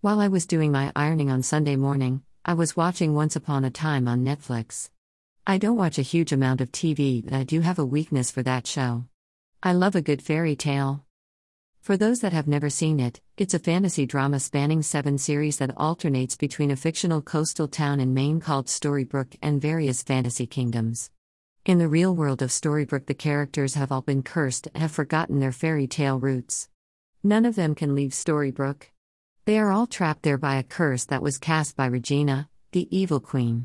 While I was doing my ironing on Sunday morning, I was watching Once Upon a Time on Netflix. I don't watch a huge amount of TV, but I do have a weakness for that show. I love a good fairy tale. For those that have never seen it, it's a fantasy drama spanning seven series that alternates between a fictional coastal town in Maine called Storybrooke and various fantasy kingdoms. In the real world of Storybrooke, the characters have all been cursed and have forgotten their fairy tale roots. None of them can leave Storybrooke. They are all trapped there by a curse that was cast by Regina, the evil queen.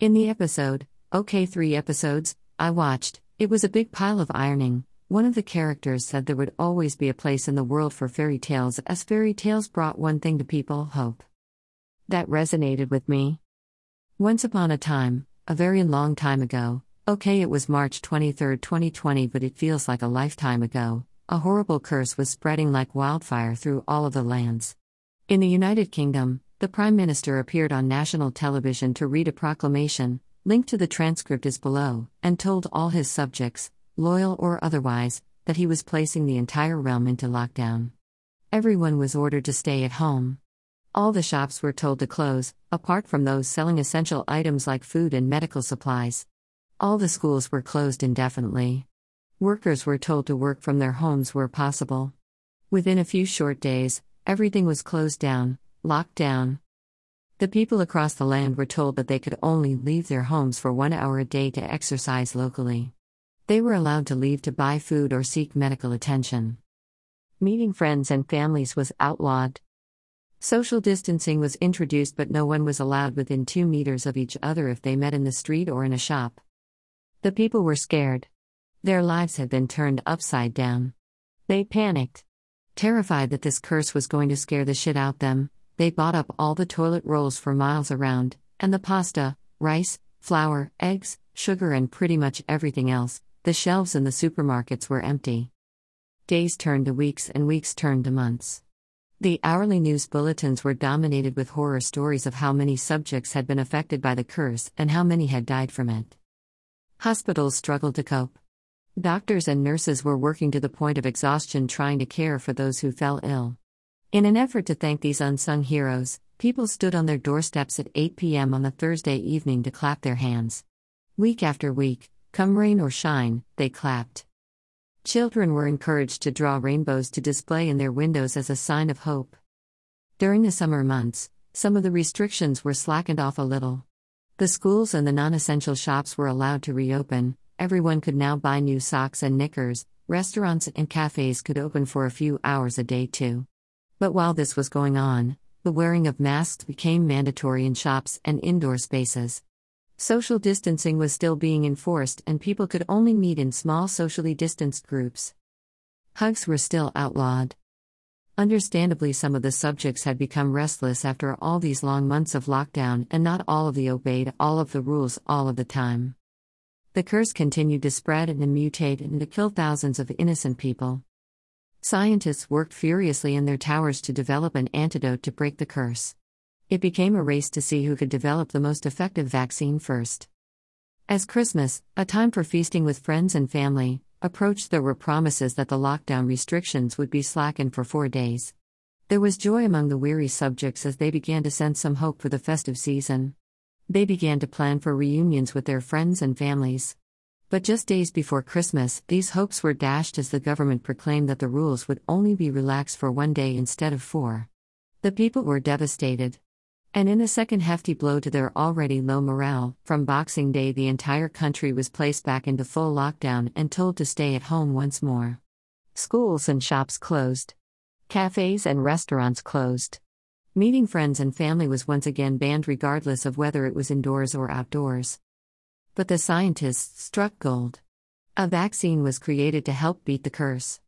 In the episode, okay, three episodes, I watched, it was a big pile of ironing. One of the characters said there would always be a place in the world for fairy tales, as fairy tales brought one thing to people hope. That resonated with me. Once upon a time, a very long time ago, okay, it was March 23, 2020, but it feels like a lifetime ago, a horrible curse was spreading like wildfire through all of the lands. In the United Kingdom, the Prime Minister appeared on national television to read a proclamation, linked to the transcript is below, and told all his subjects, loyal or otherwise, that he was placing the entire realm into lockdown. Everyone was ordered to stay at home. All the shops were told to close, apart from those selling essential items like food and medical supplies. All the schools were closed indefinitely. Workers were told to work from their homes where possible. Within a few short days, Everything was closed down, locked down. The people across the land were told that they could only leave their homes for one hour a day to exercise locally. They were allowed to leave to buy food or seek medical attention. Meeting friends and families was outlawed. Social distancing was introduced, but no one was allowed within two meters of each other if they met in the street or in a shop. The people were scared. Their lives had been turned upside down. They panicked. Terrified that this curse was going to scare the shit out them, they bought up all the toilet rolls for miles around, and the pasta, rice, flour, eggs, sugar, and pretty much everything else. The shelves in the supermarkets were empty. Days turned to weeks, and weeks turned to months. The hourly news bulletins were dominated with horror stories of how many subjects had been affected by the curse and how many had died from it. Hospitals struggled to cope. Doctors and nurses were working to the point of exhaustion trying to care for those who fell ill. In an effort to thank these unsung heroes, people stood on their doorsteps at 8 p.m. on the Thursday evening to clap their hands. Week after week, come rain or shine, they clapped. Children were encouraged to draw rainbows to display in their windows as a sign of hope. During the summer months, some of the restrictions were slackened off a little. The schools and the non essential shops were allowed to reopen, everyone could now buy new socks and knickers, restaurants and cafes could open for a few hours a day too. But while this was going on, the wearing of masks became mandatory in shops and indoor spaces. Social distancing was still being enforced, and people could only meet in small socially distanced groups. Hugs were still outlawed. Understandably, some of the subjects had become restless after all these long months of lockdown, and not all of the obeyed all of the rules all of the time. The curse continued to spread and mutate and to kill thousands of innocent people. Scientists worked furiously in their towers to develop an antidote to break the curse. It became a race to see who could develop the most effective vaccine first. As Christmas, a time for feasting with friends and family, approached, there were promises that the lockdown restrictions would be slackened for four days. There was joy among the weary subjects as they began to sense some hope for the festive season. They began to plan for reunions with their friends and families. But just days before Christmas, these hopes were dashed as the government proclaimed that the rules would only be relaxed for one day instead of four. The people were devastated. And in a second hefty blow to their already low morale, from Boxing Day the entire country was placed back into full lockdown and told to stay at home once more. Schools and shops closed. Cafes and restaurants closed. Meeting friends and family was once again banned regardless of whether it was indoors or outdoors. But the scientists struck gold. A vaccine was created to help beat the curse.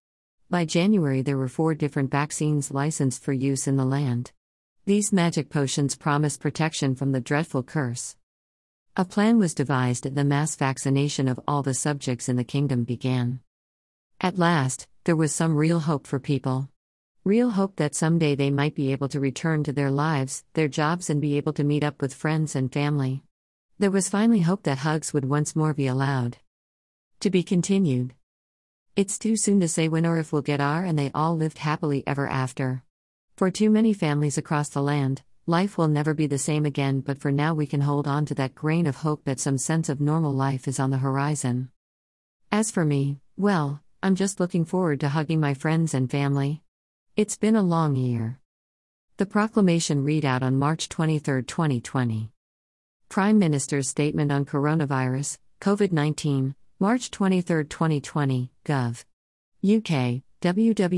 By January, there were four different vaccines licensed for use in the land. These magic potions promised protection from the dreadful curse. A plan was devised and the mass vaccination of all the subjects in the kingdom began. At last, there was some real hope for people. Real hope that someday they might be able to return to their lives, their jobs, and be able to meet up with friends and family. There was finally hope that hugs would once more be allowed. To be continued. It's too soon to say when or if we'll get our and they all lived happily ever after. For too many families across the land, life will never be the same again, but for now we can hold on to that grain of hope that some sense of normal life is on the horizon. As for me, well, I'm just looking forward to hugging my friends and family. It's been a long year. The proclamation readout on March 23, 2020. Prime Minister's statement on coronavirus, COVID 19, March 23, 2020, Gov. UK, www.gov.uk.